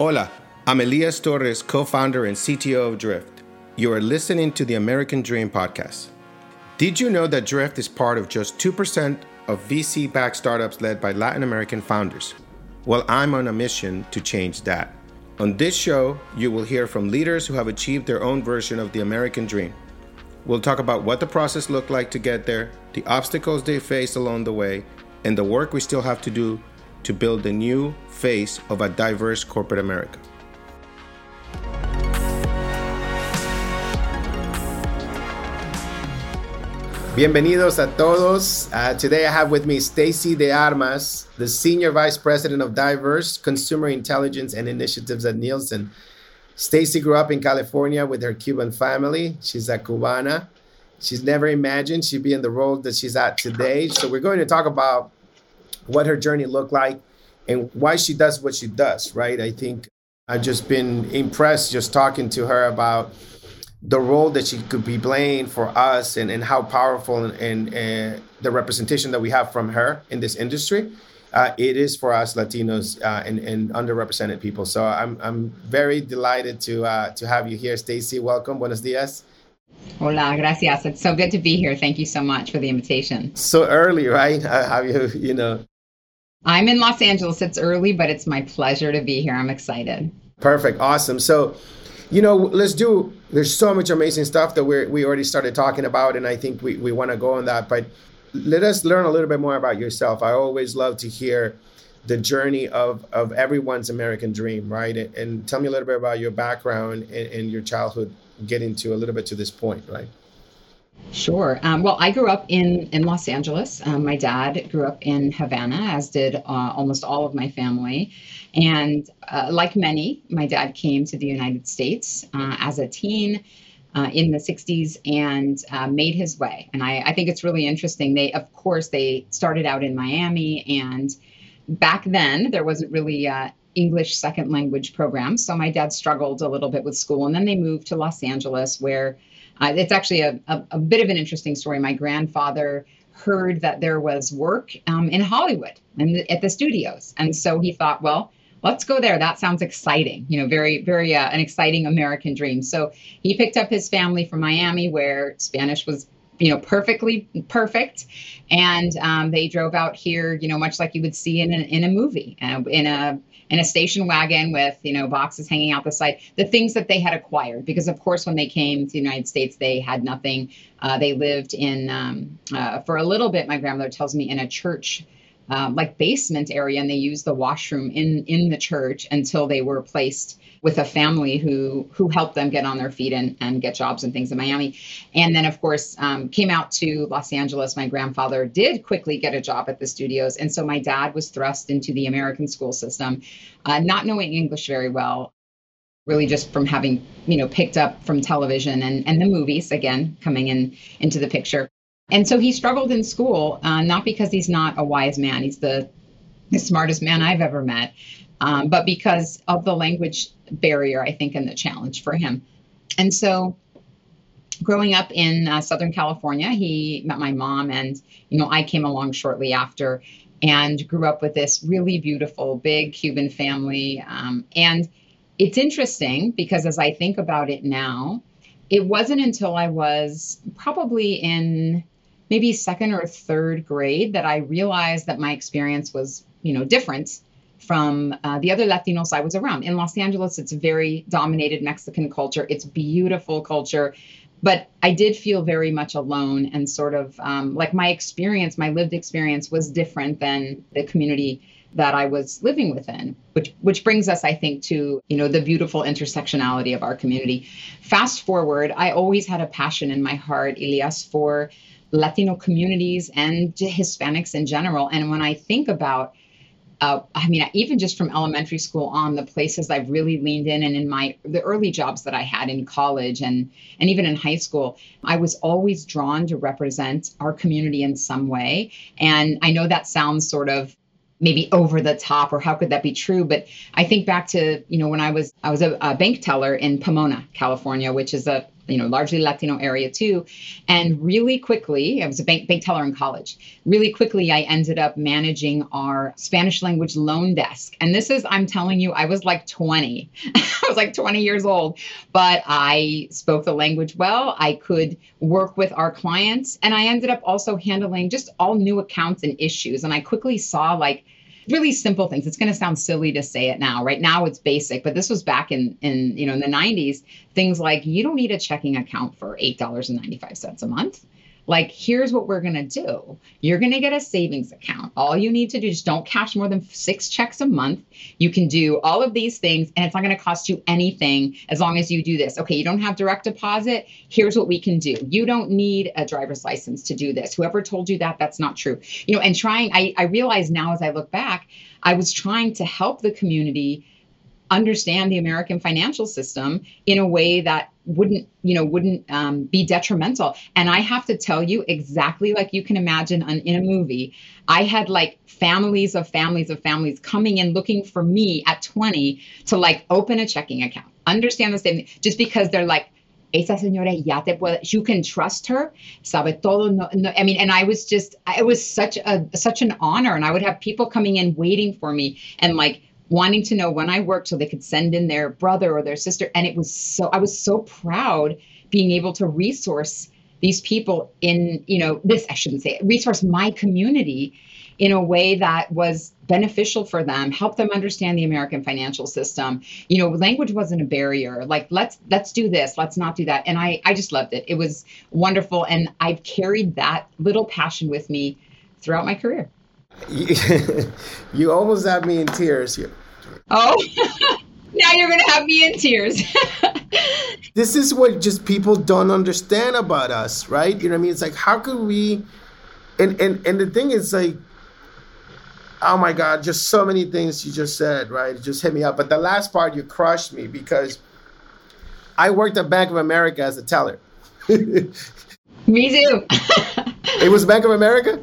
Hola, I'm Elias Torres, co founder and CTO of Drift. You are listening to the American Dream podcast. Did you know that Drift is part of just 2% of VC backed startups led by Latin American founders? Well, I'm on a mission to change that. On this show, you will hear from leaders who have achieved their own version of the American dream. We'll talk about what the process looked like to get there, the obstacles they faced along the way, and the work we still have to do to build the new face of a diverse corporate America. Bienvenidos a todos. Uh, today I have with me Stacie De Armas, the Senior Vice President of Diverse Consumer Intelligence and Initiatives at Nielsen. Stacie grew up in California with her Cuban family. She's a Cubana. She's never imagined she'd be in the role that she's at today. So we're going to talk about what her journey looked like and why she does what she does, right? I think I've just been impressed just talking to her about the role that she could be playing for us and, and how powerful and, and uh, the representation that we have from her in this industry. Uh, it is for us Latinos uh, and, and, underrepresented people. So I'm, I'm very delighted to, uh, to have you here, Stacie. Welcome. Buenos dias. Hola, gracias. It's so good to be here. Thank you so much for the invitation. So early, right? Have you, you know, I'm in Los Angeles. It's early, but it's my pleasure to be here. I'm excited. Perfect. Awesome. So, you know, let's do, there's so much amazing stuff that we we already started talking about, and I think we, we want to go on that. But let us learn a little bit more about yourself. I always love to hear the journey of, of everyone's American dream, right? And, and tell me a little bit about your background and, and your childhood getting to a little bit to this point, right? Sure. Um, well, I grew up in in Los Angeles. Um, my dad grew up in Havana, as did uh, almost all of my family. And uh, like many, my dad came to the United States uh, as a teen. Uh, in the 60s and uh, made his way. And I, I think it's really interesting. They, of course, they started out in Miami, and back then there wasn't really uh, English second language programs. So my dad struggled a little bit with school. And then they moved to Los Angeles, where uh, it's actually a, a, a, bit of an interesting story. My grandfather heard that there was work um, in Hollywood and at the studios, and so he thought, well, let's go there. That sounds exciting. You know, very, very uh, an exciting American dream. So he picked up his family from Miami, where Spanish was you know perfectly perfect. And um, they drove out here you know much like you would see in a, in a movie uh, in a in a station wagon with you know boxes hanging out the side the things that they had acquired. Because of course when they came to the united states they had nothing. Uh, they lived in um, uh, for a little bit my grandmother tells me in a church um, like basement area and they used the washroom in in the church until they were placed with a family who who helped them get on their feet and, and get jobs and things in Miami. And then, of course, um, came out to Los Angeles. My grandfather did quickly get a job at the studios. And so my dad was thrust into the American school system, uh, not knowing English very well really just from having you know picked up from television and, and the movies again coming in into the picture and so he struggled in school uh, not because he's not a wise man he's the the smartest man i've ever met um, but because of the language barrier, I think, and the challenge for him. And so, growing up in uh, Southern California, he met my mom, and you know, I came along shortly after, and grew up with this really beautiful, big Cuban family. Um, and it's interesting because as I think about it now, it wasn't until I was probably in maybe second or third grade that I realized that my experience was, you know, different from uh, the other Latinos I was around. In Los Angeles, it's very dominated Mexican culture. It's beautiful culture. But I did feel very much alone and sort of um, like my experience, my lived experience was different than the community that I was living within, which which brings us, I think, to you know the beautiful intersectionality of our community. Fast forward, I always had a passion in my heart, Elias, for Latino communities and Hispanics in general. And when I think about uh, I mean, even just from elementary school on, the places I've really leaned in, and in my the early jobs that I had in college and and even in high school, I was always drawn to represent our community in some way. And I know that sounds sort of maybe over the top, or how could that be true? But I think back to you know when I was I was a, a bank teller in Pomona, California, which is a you know, largely Latino area too. And really quickly, I was a bank, bank teller in college. Really quickly, I ended up managing our Spanish language loan desk. And this is, I'm telling you, I was like 20. I was like 20 years old, but I spoke the language well. I could work with our clients. And I ended up also handling just all new accounts and issues. And I quickly saw like, really simple things. It's going to sound silly to say it now. Right now it's basic, but this was back in in you know in the 90s. Things like you don't need a checking account for $8.95 a month. Like, here's what we're going to do. You're going to get a savings account. All you need to do is don't cash more than six checks a month. You can do all of these things, and it's not going to cost you anything as long as you do this. Okay, you don't have direct deposit. Here's what we can do. You don't need a driver's license to do this. Whoever told you that, that's not true. You know, and trying, I, I realize now as I look back, I was trying to help the community understand the American financial system in a way that wouldn't you know wouldn't um, be detrimental and i have to tell you exactly like you can imagine on, in a movie i had like families of families of families coming in looking for me at 20 to like open a checking account understand the same thing. just because they're like esa señora ya te puede, you can trust her, sabe todo. No, no, I mean, and I was just, it was such a, such an honor. And I would have people coming in waiting for me and like, wanting to know when I worked so they could send in their brother or their sister. And it was so, I was so proud being able to resource these people in, you know, this, I shouldn't say resource my community in a way that was beneficial for them help them understand the american financial system. You know language wasn't a barrier. Like let's let's do this let's not do that. And i i just loved it. It was wonderful. And i've carried that little passion with me throughout my career. You, almost have me in tears. here Oh, now you're going to have me in tears. this is what just people don't understand about us, right? You know what I mean? It's like, how could we? And and and the thing is, like, oh my God, just so many things you just said, right? It just hit me up. But the last part, you crushed me because I worked at Bank of America as a teller. me too. it was Bank of America.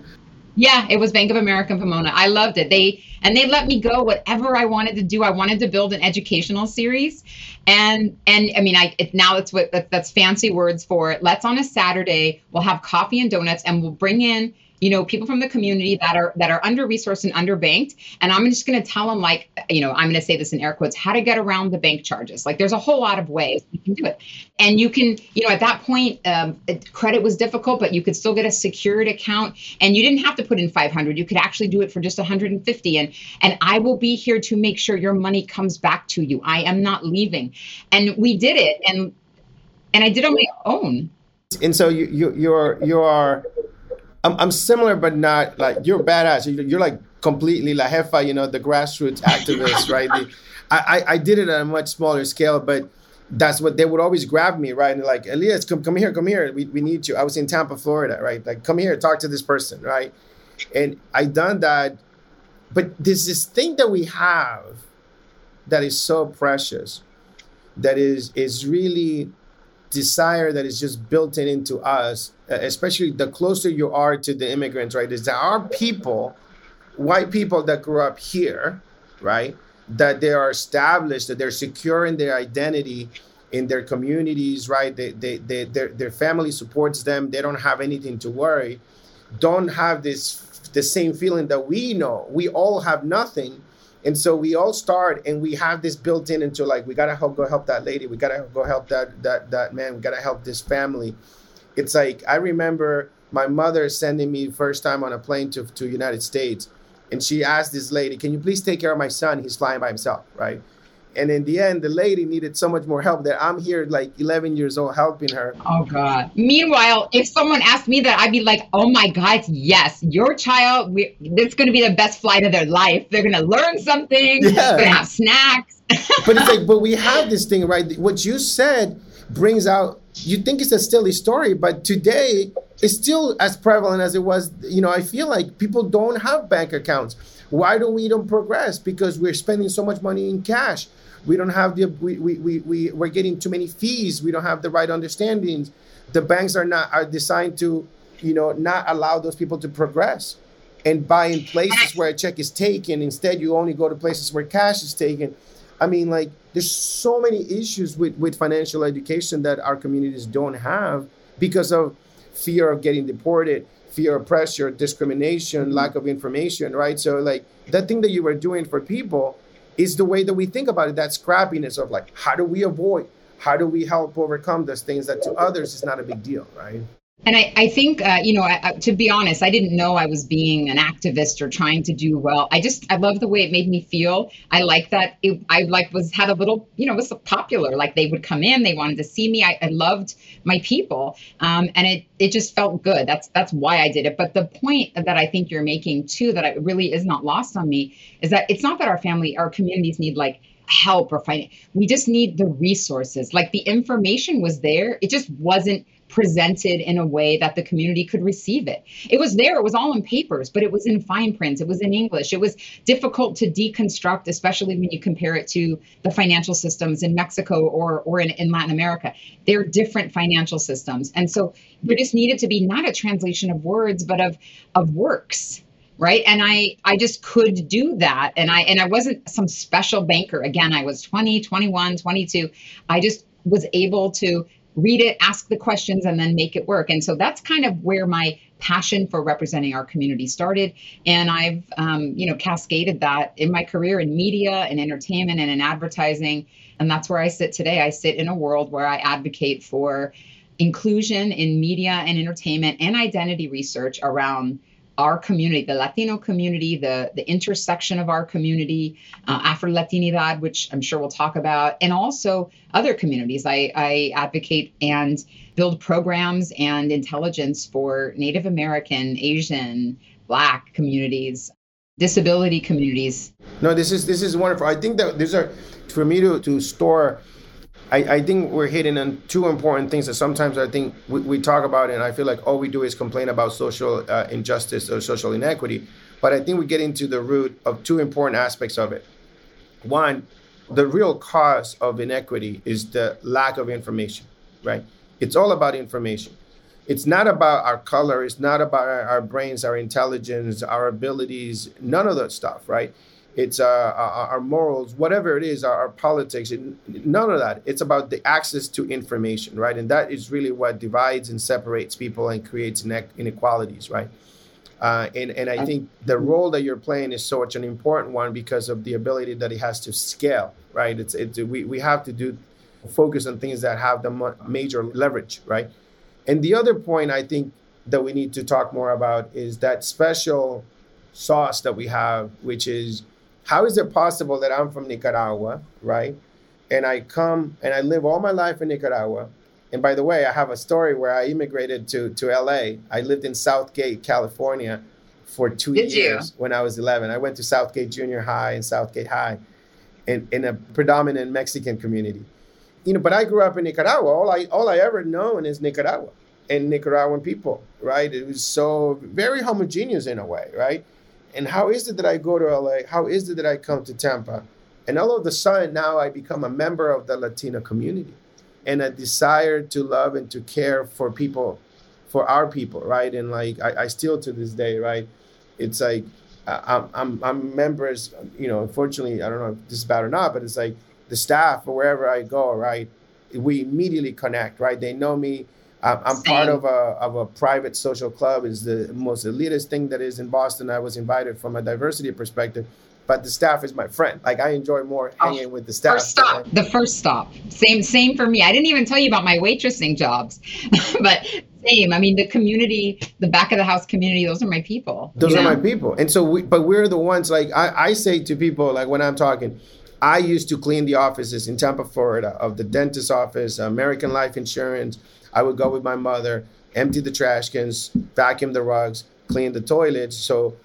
Yeah, it was Bank of America in Pomona. I loved it. They and they let me go whatever I wanted to do. I wanted to build an educational series, and and I mean, I it, now it's what that, that's fancy words for it. Let's on a Saturday we'll have coffee and donuts, and we'll bring in you know people from the community that are that are under resourced and underbanked and i'm just going to tell them like you know i'm going to say this in air quotes how to get around the bank charges. Like there's a whole lot of ways you can do it. And you can you know at that point um, credit was difficult but you could still get a secured account. And you didn't have to put in 500 you could actually do it for just 150 and and i will be here to make sure your money comes back to you. I am not leaving. And we did it. And and i did on my own. And so you you you're you are I'm, I'm similar, but not like you're badass. You're, you're like completely la jefa, you know, the grassroots activist, right? The, I, I did it at a much smaller scale, but that's what they would always grab me, right? And like, Elias, come, come here, come here. We, we need you. I was in Tampa, Florida, right? Like, come here, talk to this person, right? And I done that. But there's this thing that we have that is so precious, that is is really desire that is just built in into us, uh, especially the closer you are to the immigrants, right? Is there are people, white people that grew up here, right? That they are established, that they're secure in their identity in their communities, right? They, they, they, their, their family supports them. They don't have anything to worry. Don't have this the same feeling that we know. We all have nothing and so we all start and we have this built in into like we gotta help go help that lady, we gotta go help that that that man, we gotta help this family. It's like I remember my mother sending me first time on a plane to to United States, and she asked this lady, "Can you please take care of my son? He's flying by himself, right?" And in the end, the lady needed so much more help that I'm here, like 11 years old, helping her. Oh, God. Meanwhile, if someone asked me that, I'd be like, oh my God, yes, your child, we, this is going to be the best flight of their life. They're going to learn something, yeah. they're going to have snacks. but it's like, but we have this thing, right? What you said brings out, you think it's a silly story, but today it's still as prevalent as it was. You know, I feel like people don't have bank accounts. Why don't we don't progress? Because we're spending so much money in cash we don't have the we, we, we, we we're getting too many fees. We don't have the right understandings. The banks are not are designed to you know not allow those people to progress and buy in places where a check is taken. Instead you only go to places where cash is taken. I mean, like, there's so many issues with, with financial education that our communities don't have because of fear of getting deported, fear of pressure, discrimination, lack of information, right? So, like, that thing that you were doing for people is the way that we think about it. That scrappiness of like, how do we avoid? How do we help overcome those things that to others is not a big deal, right? And I, I think, uh, you know, I, I, to be honest, I didn't know I was being an activist or trying to do well. I just, I love the way it made me feel. I like that. It, I like was had a little, you know, was popular. Like they would come in, they wanted to see me. I, I loved my people, um, and it it just felt good. That's that's why I did it. But the point that I think you're making too, that I, really is not lost on me, is that it's not that our family, our communities need like help or find. it. We just need the resources. Like the information was there, it just wasn't presented in a way that the community could receive it. It was there, it was all in papers, but it was in fine print, it was in English. It was difficult to deconstruct, especially when you compare it to the financial systems in Mexico or, or in, in Latin America. They're different financial systems. And so there just needed to be not a translation of words, but of, of works right and i i just could do that and i and i wasn't some special banker again i was 20 21 22 i just was able to read it, ask the questions, and then make it work. And so that's kind of where my passion for representing our community started. And I've, um, you know, cascaded that in my career in media and entertainment and in advertising. And that's where I sit today. I sit in a world where I advocate for inclusion in media and entertainment and identity research around our community, the Latino community, the, the intersection of our community, uh, Afro Latinidad, which I'm sure we'll talk about, and also other communities. I, I advocate and build programs and intelligence for Native American, Asian, Black communities, disability communities. No, this is this is wonderful. I think that these are for me to to store I, I think we're hitting on two important things that sometimes I think we, we talk about, and I feel like all we do is complain about social uh, injustice or social inequity. But I think we get into the root of two important aspects of it. One, the real cause of inequity is the lack of information, right? It's all about information. It's not about our color, it's not about our, our brains, our intelligence, our abilities, none of that stuff, right? It's uh, our, our, morals, whatever it is, our, our politics, it, none of that. It's about the access to information, right? And that is really what divides and separates people and creates inequalities, right? Uh, and, and I think the role that you're playing is such an important one because of the ability that it has to scale, right? It's, it's we, we have to do focus on things that have the major leverage, right? And the other point I think that we need to talk more about is that special sauce that we have, which is how is it possible that I'm from Nicaragua, right? And I come and I live all my life in Nicaragua. And by the way, I have a story where I immigrated to, to LA. I lived in South Gate, California for two Did years you? when I was 11. I went to South Gate Junior High and South Gate High in, in a predominant Mexican community. You know, but I grew up in Nicaragua. All I all I ever known is Nicaragua and Nicaraguan people, right? It was so very homogeneous in a way, right? And how is it that I go to LA? How is it that I come to Tampa? And all of a sudden, now I become a member of the Latino community and a desire to love and to care for people, for our people, right? And like, I, I still to this day, right? It's like, I'm, I'm, I'm members, you know, unfortunately, I don't know if this is bad or not, but it's like the staff or wherever I go, right? We immediately connect, right? They know me I'm part of a of a private social club. is the most elitist thing that is in Boston. I was invited from a diversity perspective, but the staff is my friend. Like I enjoy more oh, hanging oh, with the staff. First stop. the first stop. Same same for me. I didn't even tell you about my waitressing jobs, but same. I mean, the community, the back of the house community. Those are my people. Those are know? my people. And so, we, but we're the ones. Like I, I say to people, like when I'm talking. I used to clean the offices in Tampa, Florida, of the dentist office, American Life Insurance, I would go with my mother, empty the trash cans, vacuum the rugs, clean the toilets. So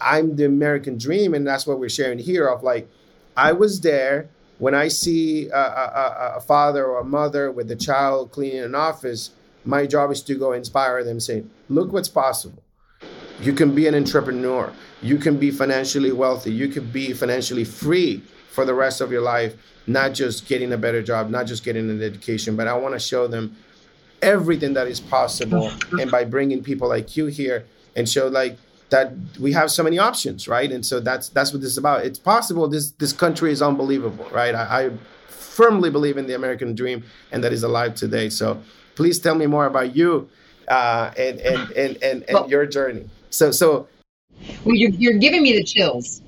I'm the American dream, and that's what we're sharing here. Of like, I was there when I see a, a, a father or a mother with a child cleaning an office. My job is to go inspire them, say, "Look what's possible." You can be an entrepreneur. You can be financially wealthy. You can be financially free for the rest of your life, not just getting a better job, not just getting an education, but I want to show them everything that is possible and by bringing people like you here and show like that we have so many options, right? And so that's that's what this is about. It's possible. This this country is unbelievable, right? I, I firmly believe in the American dream and that is alive today. So please tell me more about you uh, and and and and, and well, your journey. So so. Well, you're you're giving me the chills.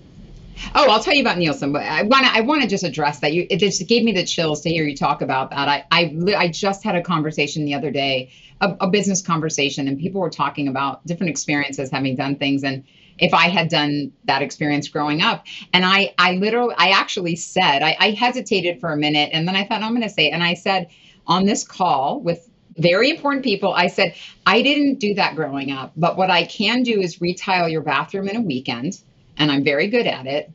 Oh, I'll tell you about Nielsen, but I want to I want to just address that. You it just gave me the chills to hear you talk about that. I I I just had a conversation the other day, a, a business conversation, and people were talking about different experiences having done things and if I had done that experience growing up. And I, I literally, I actually said, I, I hesitated for a minute and then I thought, I'm going to say, it. and I said on this call with very important people, I said, I didn't do that growing up, but what I can do is retile your bathroom in a weekend and I'm very good at it.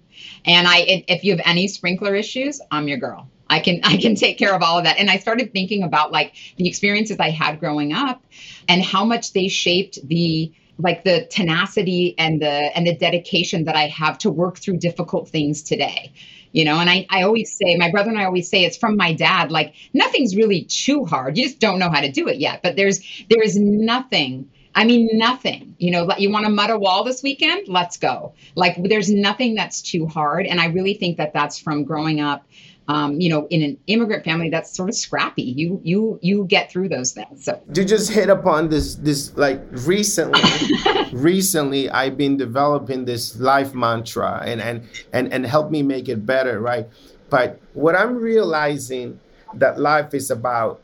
And I, if you have any sprinkler issues, I'm your girl. I can I can take care of all of that. And I started thinking about like the experiences I had growing up and how much they shaped the like the tenacity and the and the dedication that I have to work through difficult things today. You know, and I, I always say, my brother and I always say it's from my dad, like nothing's really too hard. You just don't know how to do it yet. But there's there is nothing I mean, nothing. You know, you want to mud a wall this weekend? Let's go. Like, there's nothing that's too hard. And I really think that that's from growing up, um, you know, in an immigrant family that's sort of scrappy. You you you get through those things. So you just hit upon this this like recently. recently, I've been developing this life mantra and and and and help me make it better, right? But what I'm realizing that life is about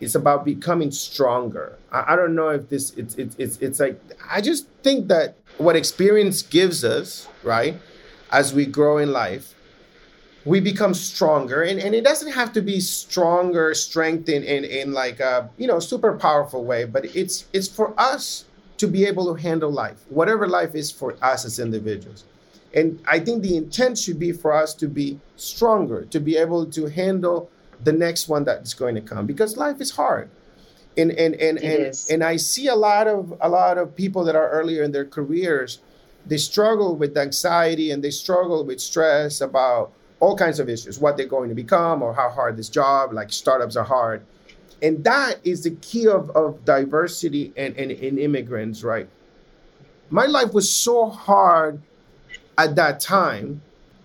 it's about becoming stronger. I, I don't know if this it's, it's it's it's like I just think that what experience gives us, right, as we grow in life, we become stronger. And, and it doesn't have to be stronger strength in, in, in like a you know super powerful way but it's it's for us to be able to handle life whatever life is for us as individuals. And i think the intent should be for us to be stronger to be able to handle the next one that's going to come because life is hard and and and and, and i see a lot of a lot of people that are earlier in their careers they struggle with anxiety and they struggle with stress about all kinds of issues what they're going to become or how hard this job like startups are hard. And that is the key of, of diversity and, and, and immigrants right? My life was so hard at that time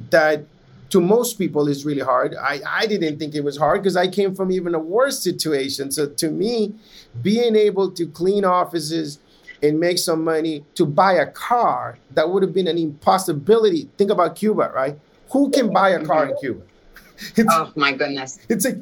that to most people is really hard. I, I didn't think it was hard because I came from even a worse situation. So to me, being able to clean offices and make some money to buy a car, that would have been an impossibility. Think about Cuba, right? Who can buy a car in mm-hmm. Cuba? It's, oh my goodness! It's like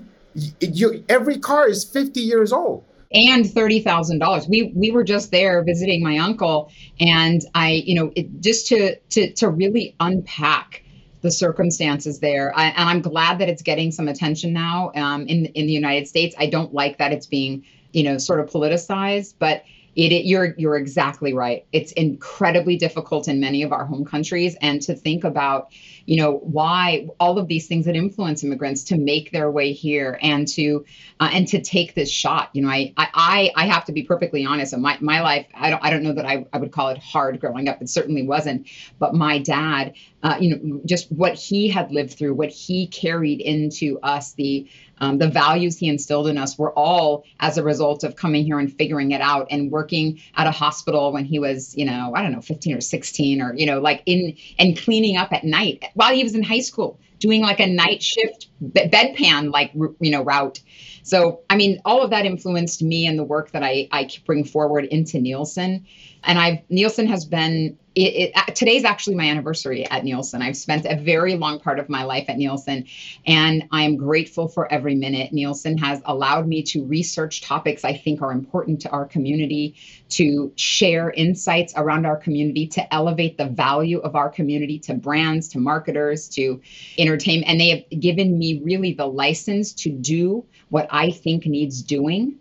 you, every car is fifty years old and thirty thousand dollars. We we were just there visiting my uncle, and I, you know, it, just to to to really unpack the circumstances there. I, and I'm glad that it's getting some attention now um, in in the United States. I don't like that it's being you know sort of politicized, but it, it, you're you're exactly right. It's incredibly difficult in many of our home countries, and to think about you know why all of these things that influence immigrants to make their way here and to uh, and to take this shot. You know I, I i have to be perfectly honest. In my, my life i don't i don't know that I, I would call it hard growing up. It certainly wasn't. But my dad uh, you know just what he had lived through what he carried into us the um, the values he instilled in us were all as a result of coming here and figuring it out and working at a hospital when he was, you know, I don't know, 15 or 16 or, you know, like in and cleaning up at night while he was in high school, doing like a night shift bedpan like, you know, route. So, I mean, all of that influenced me and the work that I, I bring forward into Nielsen. And I've Nielsen has been it, it, uh, today's actually my anniversary at Nielsen. I've spent a very long part of my life at Nielsen, and I am grateful for every minute. Nielsen has allowed me to research topics I think are important to our community, to share insights around our community, to elevate the value of our community to brands, to marketers, to entertainment. And they have given me really the license to do what I think needs doing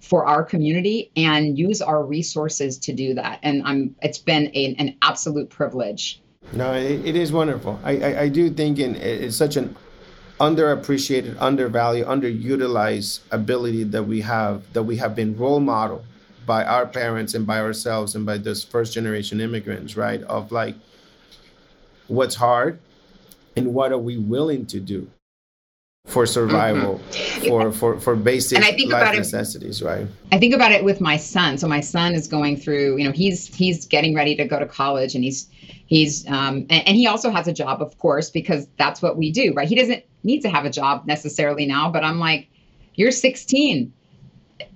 for our community and use our resources to do that. And I'm it's been a, an absolute privilege. No, it, it is wonderful. I, I, I do think in, it's such an underappreciated, undervalued, underutilized ability that we have that we have been role model by our parents and by ourselves and by those first generation immigrants, right? Of like what's hard and what are we willing to do for survival, mm-hmm. for, for, for basic and I think life about necessities, it, right? I think about it with my son. So my son is going through, you know, he's he's getting ready to go to college and he's he's um and, and he also has a job, of course, because that's what we do, right? He doesn't need to have a job necessarily now, but I'm like, you're 16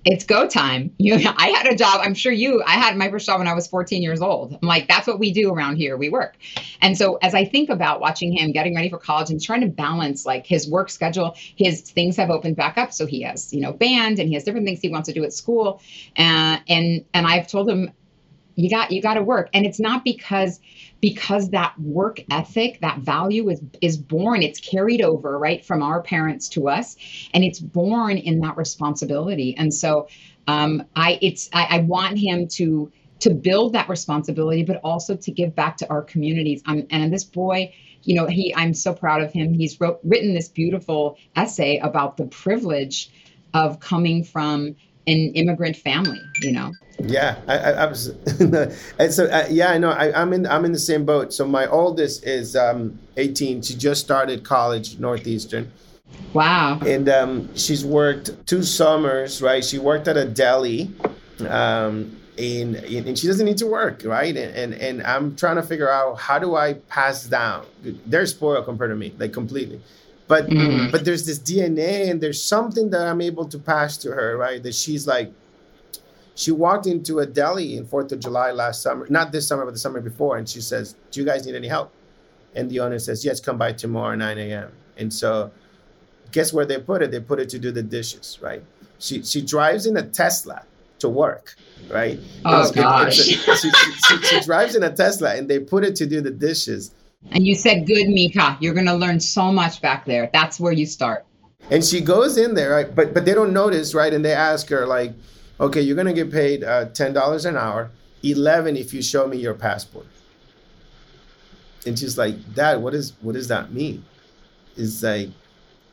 it's go time. You know, I had a job. I'm sure you, I had my first job when I was 14 years old. I'm like, that's what we do around here. We work. And so as I think about watching him getting ready for college and trying to balance like his work schedule, his things have opened back up. So he has, you know, band and he has different things he wants to do at school. Uh, and, and I've told him, you got, you got to work. And it's not because because that work ethic that value is is born it's carried over right from our parents to us and it's born in that responsibility. And so um, i it's I, I want him to to build that responsibility but also to give back to our communities. Um, and this boy you know he i'm so proud of him. He's wrote written this beautiful essay about the privilege of coming from an immigrant family you know? Yeah i, I, I was and so uh, yeah i know I, am in i'm in the same boat. So my oldest is um 18 she just started college northeastern. Wow. And um she's worked two summers right? She worked at a deli um and, and she doesn't need to work right? And, and and i'm trying to figure out how do i pass down? They're spoiled compared to me like completely but mm-hmm. but there's this DNA and there's something that I'm able to pass to her, right? That she's like, she walked into a deli in Fourth of July last summer, not this summer, but the summer before, and she says, "Do you guys need any help?" And the owner says, "Yes, come by tomorrow 9 a.m." And so, guess where they put it? They put it to do the dishes, right? She she drives in a Tesla to work, right? Oh gosh! she, she, she, she drives in a Tesla, and they put it to do the dishes and you said, good, Mika. You're going to learn so much back there. That's where you start. And she goes in there, right? But but they don't notice, right? And they ask her, like, okay, you're going to get paid uh, $10 an hour, 11 if you show me your passport. And she's like, Dad, what is what does that mean? It's like,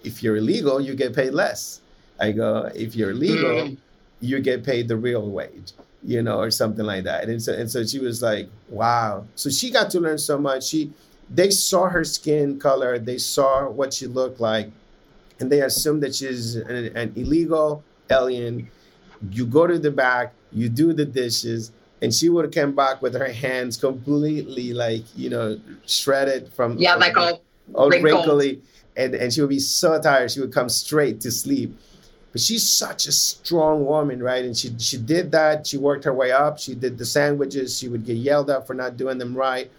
if you're illegal, you get paid less. I go, if you're legal, mm. you get paid the real wage, you know, or something like that. And so and so she was like, wow. So she got to learn so much. She they saw her skin color, they saw what she looked like, and they assumed that she's an, an illegal alien. You go to the back, you do the dishes, and she would have come back with her hands completely like you know shredded from yeah, like all, all wrinkly, and and she would be so tired she would come straight to sleep. But she's such a strong woman, right? And she she did that. She worked her way up. She did the sandwiches. She would get yelled at for not doing them right.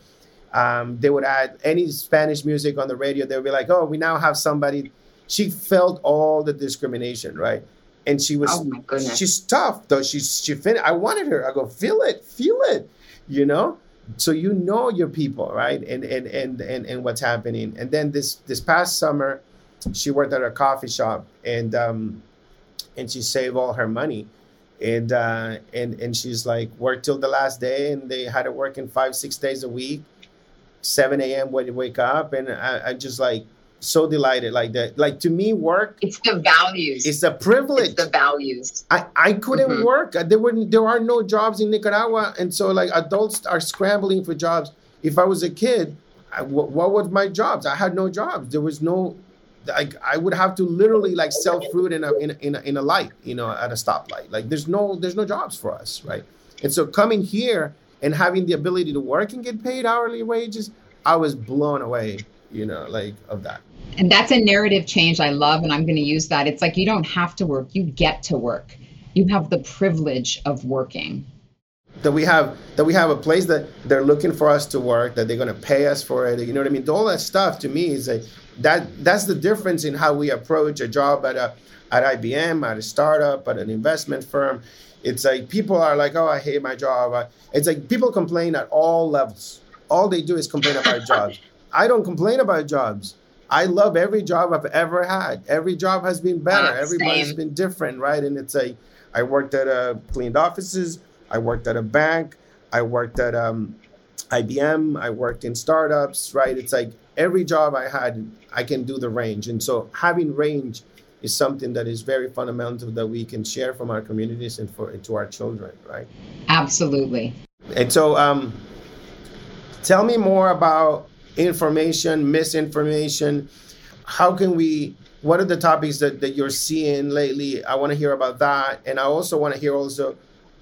Um, they would add any Spanish music on the radio. They would be like, "Oh, we now have somebody." She felt all the discrimination, right? And she was, oh she's tough though. She's she fin- I wanted her. I go, feel it, feel it, you know. So you know your people, right? And and and and and what's happening. And then this this past summer, she worked at a coffee shop, and um, and she saved all her money and uh, and and she's like worked till the last day, and they had her working five six days a week, 7 a.m. when you wake up, and I, I just like so delighted like that. Like to me, work. It's the values. It's a privilege. It's the values. I, I couldn't mm-hmm. work. There were there are no jobs in Nicaragua, and so like adults are scrambling for jobs. If I was a kid, I, what, what was my jobs? I had no jobs. There was no. Like I would have to literally like sell fruit in a, in a, in a, in a light, you know, at a stoplight. Like there's no there's no jobs for us, right? And so coming here and having the ability to work and get paid hourly wages, I was blown away, you know, like of that. And that's a narrative change I love, and I'm going to use that. It's like you don't have to work, you get to work. You have the privilege of working. That we have that we have a place that they're looking for us to work, that they're going to pay us for it. You know what I mean? All that stuff to me is like that. That's the difference in how we approach a job at a at IBM, at a startup, at an investment firm. It's like people are like, "Oh, I hate my job." It's like people complain at all levels all they do is complain about jobs. I don't complain about jobs. I love every job I've ever had. Every job has been better. Everybody's same. been different, right? And it's a, I worked at a cleaned offices. I worked at a bank. I worked at um, IBM. I worked in startups, right? It's like every job I had, I can do the range. And so having range is something that is very fundamental that we can share from our communities and for to our children, right? Absolutely. And so um, Tell me more about information, misinformation. How can we what are the topics that, that you're seeing lately? I want to hear about that. And I also want to hear also,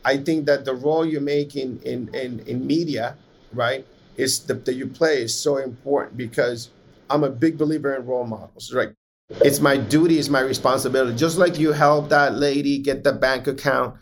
I think that the role you make in, in, in, in media, right, is the, that you play is so important because I'm a big believer in role models, right? It's my duty, it's my responsibility. Just like you help that lady get the bank account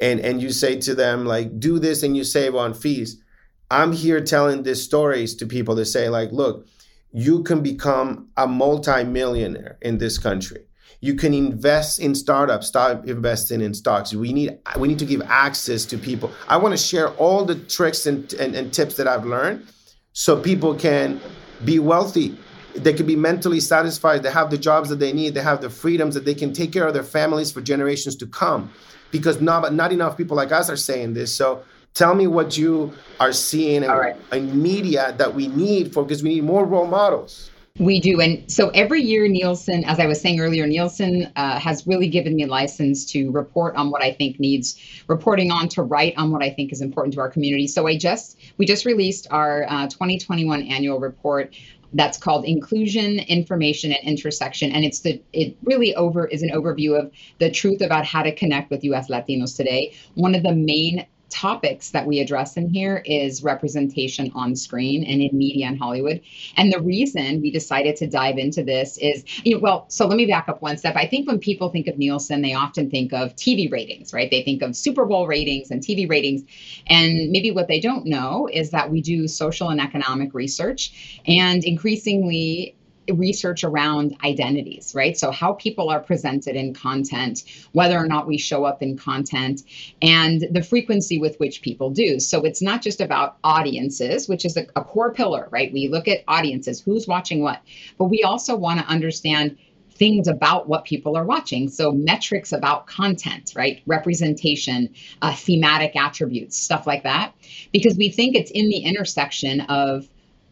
and, and you say to them, like, do this and you save on fees. I'm here telling these stories to people to say, like, look, you can become a multimillionaire in this country. You can invest in startups, start investing in stocks. We need we need to give access to people. I want to share all the tricks and, and, and tips that I've learned so people can be wealthy. They can be mentally satisfied. They have the jobs that they need. They have the freedoms that they can take care of their families for generations to come. Because not, not enough people like us are saying this. So Tell me what you are seeing in, right. in media that we need for because we need more role models. We do. And so every year, Nielsen, as I was saying earlier, Nielsen uh, has really given me license to report on what I think needs reporting on, to write on what I think is important to our community. So I just, we just released our uh, 2021 annual report that's called inclusion information and intersection. And it's the it really over is an overview of the truth about how to connect with us latinos today. One of the main topics that we address in here is representation on screen and in media and Hollywood. And the reason we decided to dive into this is, you know, well, so let me back up one step. I think when people think of Nielsen, they often think of TV ratings, right? They think of Super Bowl ratings and TV ratings. And maybe what they don't know is that we do social and economic research. And increasingly, research around identities, right? So, how people are presented in content, whether or not we show up in content, and the frequency with which people do. So, it's not just about audiences, which is a, a core pillar, right? We look at audiences, who's watching what, but we also want to understand things about what people are watching. So, metrics about content, right? Representation, uh, thematic attributes, stuff like that. Because we think it's in the intersection of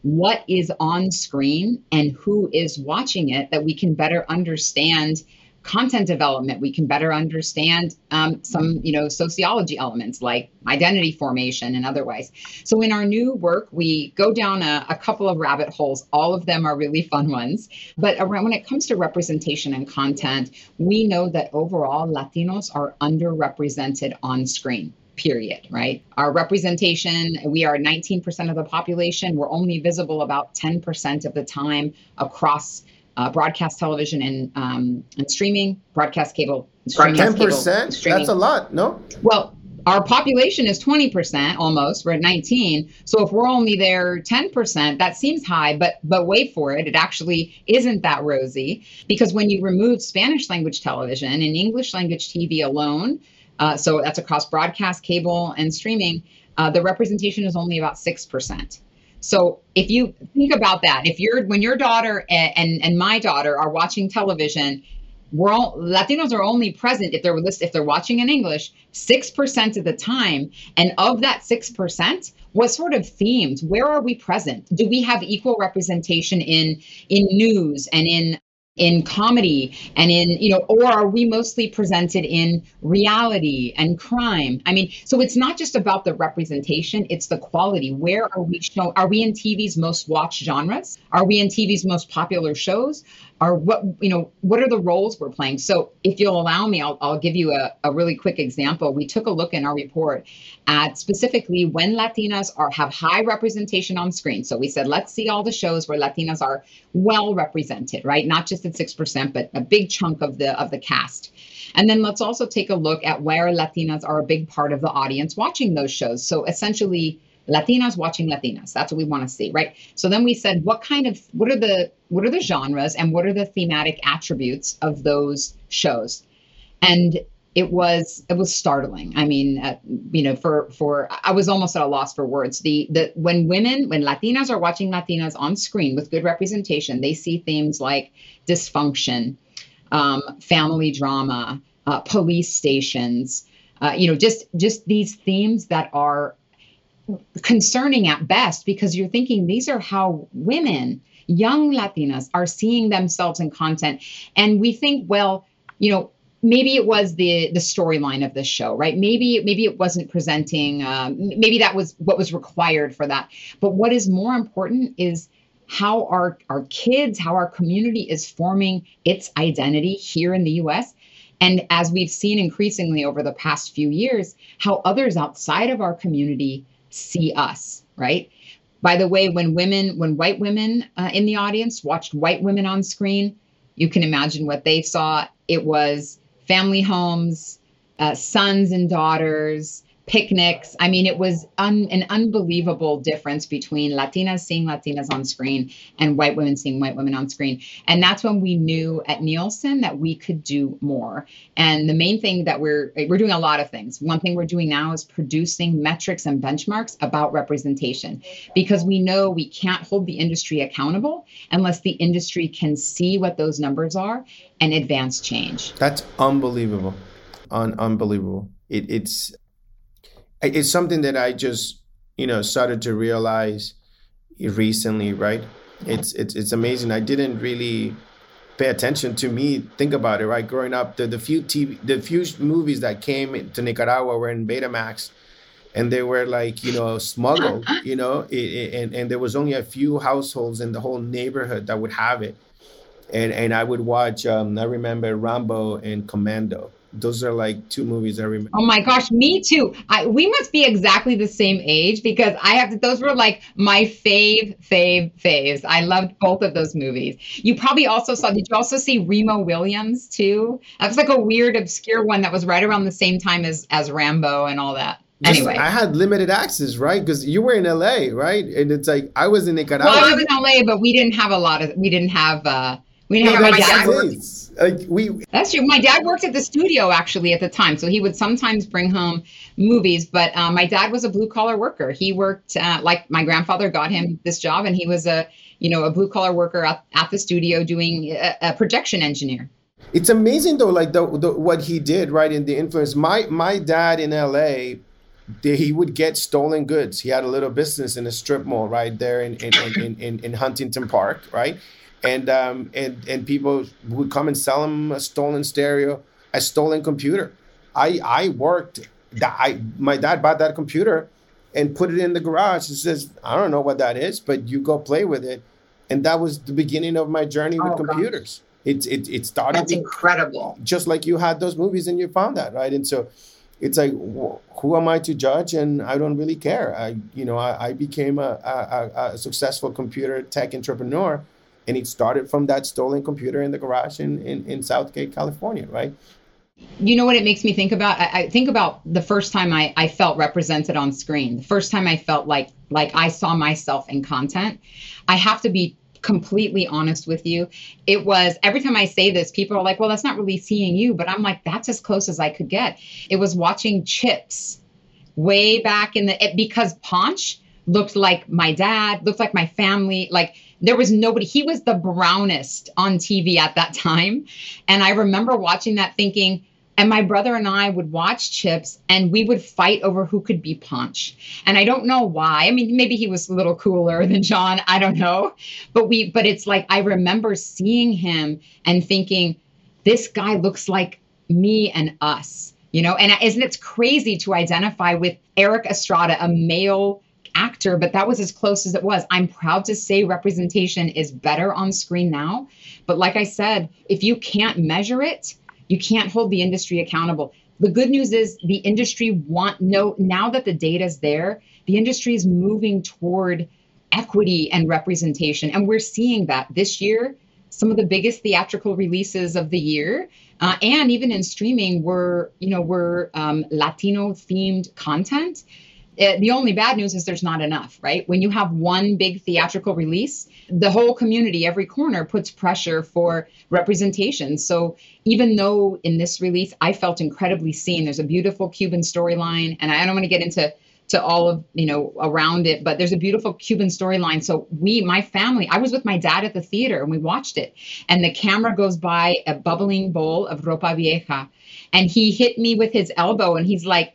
what is on screen and who is watching it that we can better understand content development. We can better understand um, some you know sociology elements like identity formation and otherwise so in our new work we go down a, a couple of rabbit holes. All of them are really fun ones. But around, when it comes to representation and content we know that overall latinos are underrepresented on screen period, right? Our representation, we are 19% of the population. We're only visible about 10% of the time across uh, broadcast television and um, and streaming, broadcast cable. Streaming, 10%? Cable, That's a lot, no? Well, our population is 20% almost we're at 19 so if we're only there 10% that seems high but but wait for it it actually isn't that rosy because when you remove spanish language television and english language tv alone uh, so that's across broadcast, cable, and streaming. Uh, the representation is only about six percent. So if you think about that, if you're when your daughter and, and, and my daughter are watching television, we're all, Latinos are only present if they're if they're watching in English six percent of the time, and of that six percent, what sort of themes? Where are we present? Do we have equal representation in in news and in in comedy and in you know or are we mostly presented in reality and crime? I mean so it's not just about the representation it's the quality. Where are we show are we in tv's most watched genres? Are we in tv's most popular shows are what you know what are the roles we're playing? So if you'll allow me i'll, I'll give you a, a really quick example. We took a look in our report at specifically when latinas are have high representation on screen. So we said let's see all the shows where latinas are well represented right? Not just at 6% but a big chunk of the of the cast. And then let's also take a look at where latinas are a big part of the audience watching those shows. So essentially Latinas watching Latinas. That's what we want to see, right? So then we said, what kind of what are the what are the genres and what are the thematic attributes of those shows? And it was it was startling. I mean, uh, you know, for for I was almost at a loss for words. The the when women when Latinas are watching Latinas on screen with good representation, they see themes like dysfunction, um, family drama, uh, police stations. Uh, you know, just just these themes that are concerning at best because you're thinking these are how women, young Latinas, are seeing themselves in content. And we think, well, you know, maybe it was the the storyline of the show right maybe maybe it wasn't presenting um, maybe that was what was required for that but what is more important is how our, our kids, how our community is forming its identity here in the US. And as we've seen increasingly over the past few years, how others outside of our community see us, right? By the way, when women, when white women uh, in the audience watched white women on screen, you can imagine what they saw. It was family homes, uh, sons and daughters, picnics. I mean, it was un- an unbelievable difference between Latinas seeing Latinas on screen and white women seeing white women on screen. And that's when we knew at Nielsen that we could do more. And the main thing that we're we're doing a lot of things. One thing we're doing now is producing metrics and benchmarks about representation because we know we can't hold the industry accountable unless the industry can see what those numbers are and advance change. That's unbelievable. Un- unbelievable. It, it's it's something that I just you know started to realize recently, right? It's it's it's amazing. I didn't really pay attention to me think about it right growing up the, the few tv the few movies that came to nicaragua were in betamax and they were like you know smuggled you know it, it, and, and there was only a few households in the whole neighborhood that would have it and and i would watch um, i remember rambo and commando those are like two movies I remember. Oh my gosh, me too. I we must be exactly the same age because I have to, those were like my fave, fave, faves. I loved both of those movies. You probably also saw. Did you also see Remo Williams too? That was like a weird, obscure one that was right around the same time as as Rambo and all that. Just, anyway, I had limited access, right? Because you were in LA, right? And it's like I was in Nicaragua. Well, I was in LA, but we didn't have a lot of. We didn't have. uh we didn't no, have my dad. Like we That's true. My dad worked at the studio actually at the time, so he would sometimes bring home movies. But um, my dad was a blue collar worker. He worked uh, like my grandfather got him this job, and he was a you know a blue collar worker at, at the studio doing a, a projection engineer. It's amazing though, like the, the what he did right in the influence. My my dad in L.A. he would get stolen goods. He had a little business in a strip mall right there in in, in, in, in Huntington Park, right? And um, and and people would come and sell him a stolen stereo, a stolen computer. I I worked. I my dad bought that computer and put it in the garage. He says, I don't know what that is, but you go play with it. And that was the beginning of my journey with oh, computers. It, it, it started. That's incredible. Just like you had those movies and you found that, right? And so it's like, who am I to judge? And I don't really care. I, you know, I, I became a, a, a successful computer tech entrepreneur and it started from that stolen computer in the garage in, in, in South Gate, California, right? You know what it makes me think about? I, I, think about the first time I, I felt represented on screen, the first time I felt like like I saw myself in content. I have to be completely honest with you. It was every time I say this, people are like, well, that's not really seeing you. But I'm like, that's as close as I could get. It was watching Chips way back in the, it, because Ponch looked like my dad, looked like my family. Like there was nobody, he was the brownest on TV at that time. And I remember watching that thinking, and my brother and I would watch Chips and we would fight over who could be Ponch. And I don't know why. I mean, maybe he was a little cooler than John. I don't know. But we, but it's like I remember seeing him and thinking, this guy looks like me and us, you know? And isn't it crazy to identify with Erik Estrada, a male actor, but that was as close as it was. I'm proud to say representation is better on screen now. But like I said, if you can't measure it, you can't hold the industry accountable. The good news is the industry want no now that the data is there, the industry is moving toward equity and representation. And we're seeing that this year. Some of the biggest theatrical releases of the year, uh, and even in streaming, were you know were um, Latino themed content it, the only bad news is there's not enough, right? When you have one big theatrical release, the whole community, every corner puts pressure for representation. So even though in this release I felt incredibly seen, there's a beautiful Cuban storyline, and I don't want to get into to all of you know around it but there's a beautiful cuban storyline so we my family i was with my dad at the theater and we watched it and the camera goes by a bubbling bowl of ropa vieja and he hit me with his elbow and he's like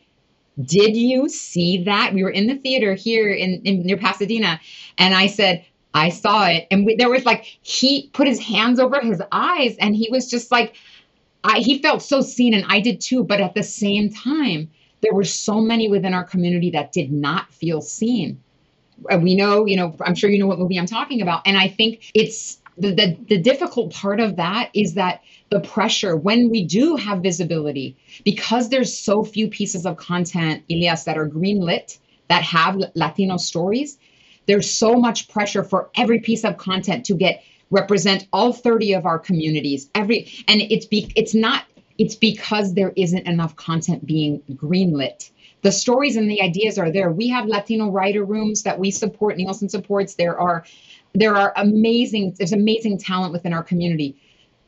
did you see that? We were in the theater here in, in near Pasadena, and I said, I saw it. And we, there was like, he put his hands over his eyes and he was just like, I, he felt so seen, and I did too. But at the same time, there were so many within our community that did not feel seen. We know, you know, I'm sure you know what movie I'm talking about. And I think it's the, the, the difficult part of that is that the pressure when we do have visibility, because there's so few pieces of content, Elias, that are greenlit that have Latino stories, there's so much pressure for every piece of content to get represent all 30 of our communities. Every and it's be it's not it's because there isn't enough content being greenlit. The stories and the ideas are there. We have latino writer rooms that we support nielsen supports. There are there are amazing there's amazing talent within our community.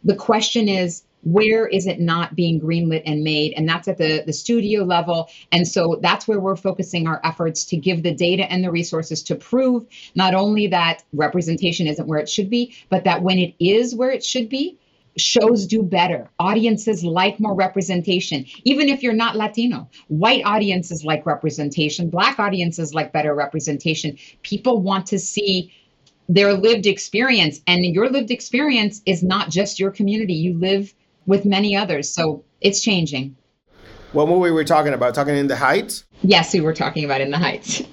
The question is where is it not being greenlit and made? And that's at the, the studio level. And so that's where we're focusing our efforts to give the data and the resources to prove not only that representation isn't where it should be but that when it is where it should be shows do better. Audiences like more representation. Even if you're not latino white audiences like representation black audiences like better representation. People want to see their lived experience and your lived experience is not just your community you live with many others. So it's changing. What movie were we talking about? Talking in the Heights? Yes, we were talking about in the Heights.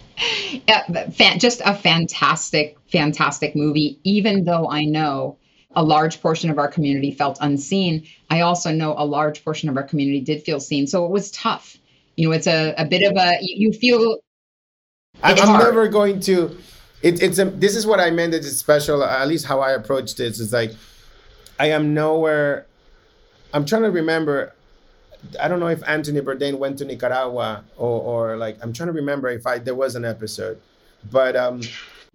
just a fantastic, fantastic movie. Even though I know a large portion of our community felt unseen, I also know a large portion of our community did feel seen. So it was tough. You know, it's a, a bit of a, you feel. I'm, I'm never going to. It, it's a, this is what I meant. It's special. At least how I approach this is like, I am nowhere I'm trying to remember. I don't know if Anthony Bourdain went to Nicaragua or, or like I'm trying to remember if I there was an episode, but um,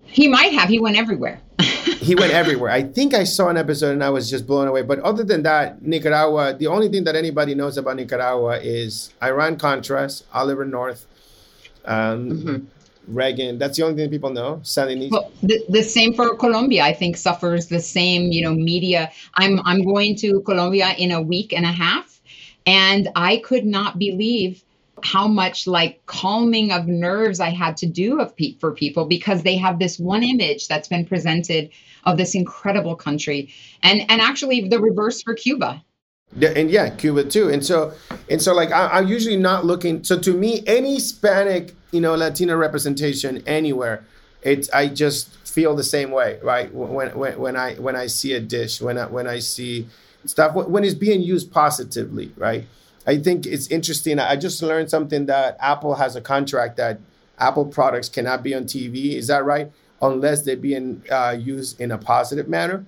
he might have. He went everywhere. he went everywhere. I think I saw an episode and I was just blown away. But other than that, Nicaragua, the only thing that anybody knows about Nicaragua is Iran Contras, Oliver North, um, mm-hmm. Reagan. That's the only thing people know. Well, the, the same for Colombia. I think suffers the same, you know, media. I'm I'm going to Colombia in a week and a half, and I could not believe how much like calming of nerves I had to do of pe- for people because they have this one image that's been presented of this incredible country, and and actually the reverse for Cuba. And yeah, Cuba too. And so, and so, like, I, am usually not looking. So, to me, any Hispanic, you know, Latino representation anywhere, it's I just feel the same way, right? When when when I when I see a dish, when I when I see stuff, when it's being used positively, right? I think it's interesting. I just learned something that Apple has a contract that Apple products cannot be on TV. Is that right? Unless they're being uh, used in a positive manner.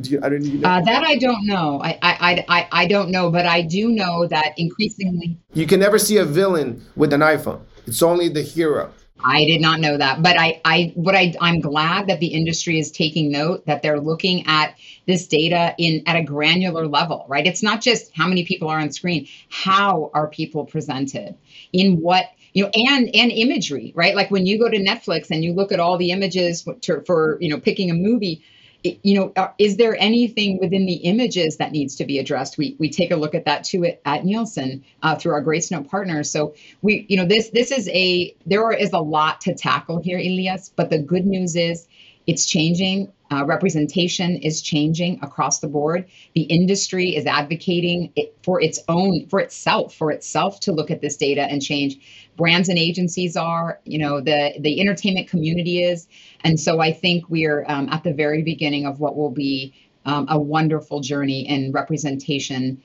Do you, I don't you know? uh, that I don't know. I, I, I, I don't know, but I do know that increasingly. You can never see a villain with an iPhone. It's only the hero. I did not know that, but I, I, what I, I'm glad that the industry is taking note that they're looking at this data in at a granular level, right? It's not just how many people are on screen. How are people presented? In what you know and and imagery right like when you go to netflix and you look at all the images for, for you know picking a movie you know, uh, is there anything within the images that needs to be addressed? We we take a look at that too at, at Nielsen uh, through our Gracenote partners. So we, you know, this this is a there is a lot to tackle here, Elias. But the good news is it's changing. Uh, representation is changing across the board. The industry is advocating it for its own, for itself, for itself to look at this data and change. Brands and agencies are, you know, the the entertainment community is, and so I think we're um, at the very beginning of what will be um, a wonderful journey in representation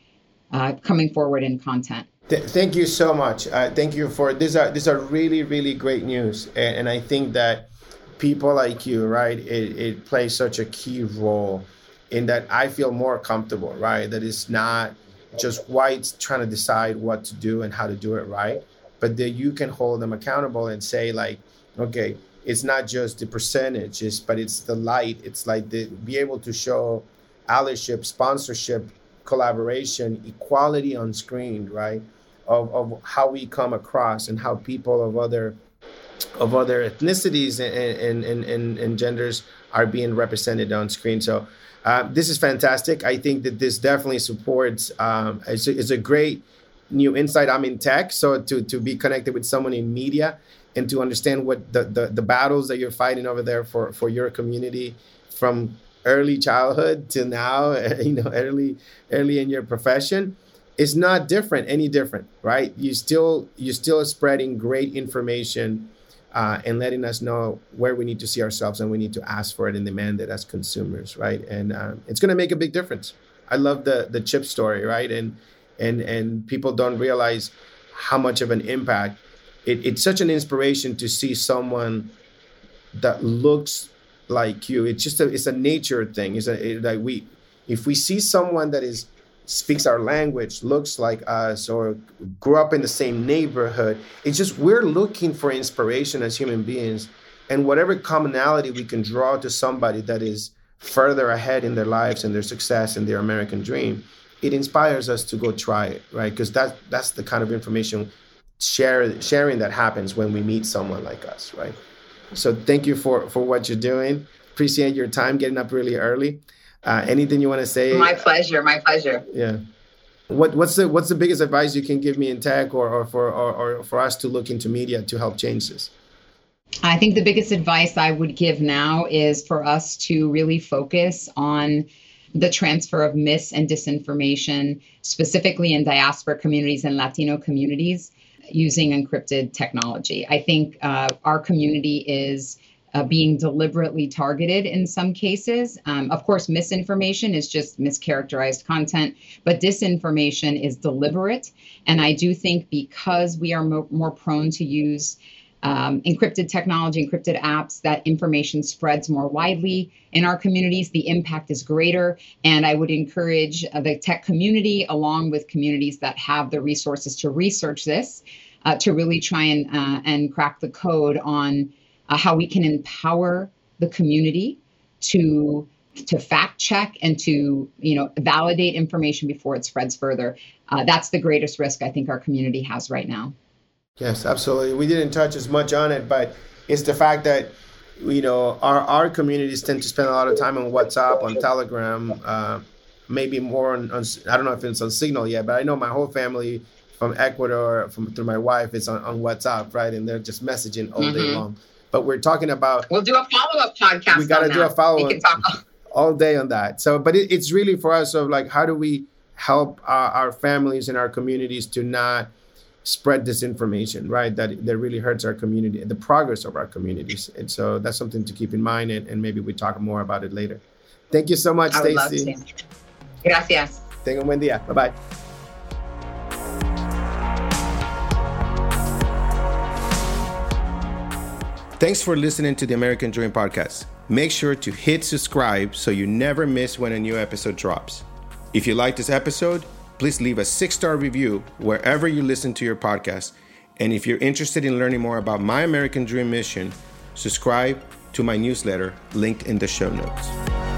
uh, coming forward in content. Th- thank you so much. Uh, thank you for these are these are really really great news, and, and I think that people like you, right, it, it plays such a key role in that I feel more comfortable, right? That it's not just whites trying to decide what to do and how to do it right, but that you can hold them accountable and say, like, okay, it's not just the percentages, but it's the light. It's like the be able to show allyship, sponsorship, collaboration, equality on screen, right? Of, of how we come across and how people of other of other ethnicities and, and, and, and, genders are being represented on screen. So uh, this is fantastic. I think that this definitely supports. Um, it's, a, it's, a, great new insight. I'm in tech, so to to be connected with someone in media and to understand what the, the, the battles that you're fighting over there for for your community from early childhood to now, you know, early early in your profession is not different any different right you still you're still spreading great information uh, and letting us know where we need to see ourselves and we need to ask for it and demand it as consumers, right? And uh, it's going to make a big difference. I love the the chip story, right? And and and people don't realize how much of an impact. It, it's such an inspiration to see someone that looks like you. It's just a it's a nature thing. It's a it, like we if we see someone that is speaks our language, looks like us, or grew up in the same neighborhood. It's just we're looking for inspiration as human beings, and whatever commonality we can draw to somebody that is further ahead in their lives and their success and their American dream, it inspires us to go try it, right? Because that that's the kind of information share sharing that happens when we meet someone like us, right? So thank you for for what you're doing. Appreciate your time getting up really early. Uh, anything you want to say? My pleasure. My pleasure. Yeah. What what's the what's the biggest advice you can give me in tech or, or for or, or for us to look into media to help change this? I think the biggest advice I would give now is for us to really focus on the transfer of mis and disinformation, specifically in diaspora communities and Latino communities, using encrypted technology. I think uh, our community is uh, being deliberately targeted in some cases. Um, of course, misinformation is just mischaracterized content, but disinformation is deliberate. And I do think because we are mo- more prone to use um, encrypted technology, encrypted apps, that information spreads more widely in our communities. The impact is greater. And I would encourage uh, the tech community, along with communities that have the resources to research this, uh, to really try and, uh, and crack the code on uh, how we can empower the community to to fact check and to you know validate information before it spreads further. Uh, that's the greatest risk i think our community has right now. Yes absolutely. We didn't touch as much on it but it's the fact that you know our, our communities tend to spend a lot of time on whatsapp on telegram uh, maybe more on, on, i don't know if it's on signal yet but i know my whole family from ecuador from through my wife is on, on whatsapp right? And they're just messaging all mm-hmm. day long but we're talking about. We'll do a follow up podcast. We got to do a follow up all day on that. So, but it, it's really for us of like, how do we help our, our families and our communities to not spread disinformation, right? That that really hurts our community, the progress of our communities. And so that's something to keep in mind, and, and maybe we talk more about it later. Thank you so much, Stacie. Gracias. Tenga un buen día. Bye bye. Thanks for listening to the American Dream Podcast. Make sure to hit subscribe so you never miss when a new episode drops. If you like this episode, please leave a six star review wherever you listen to your podcast. And if you're interested in learning more about my American Dream mission, subscribe to my newsletter linked in the show notes.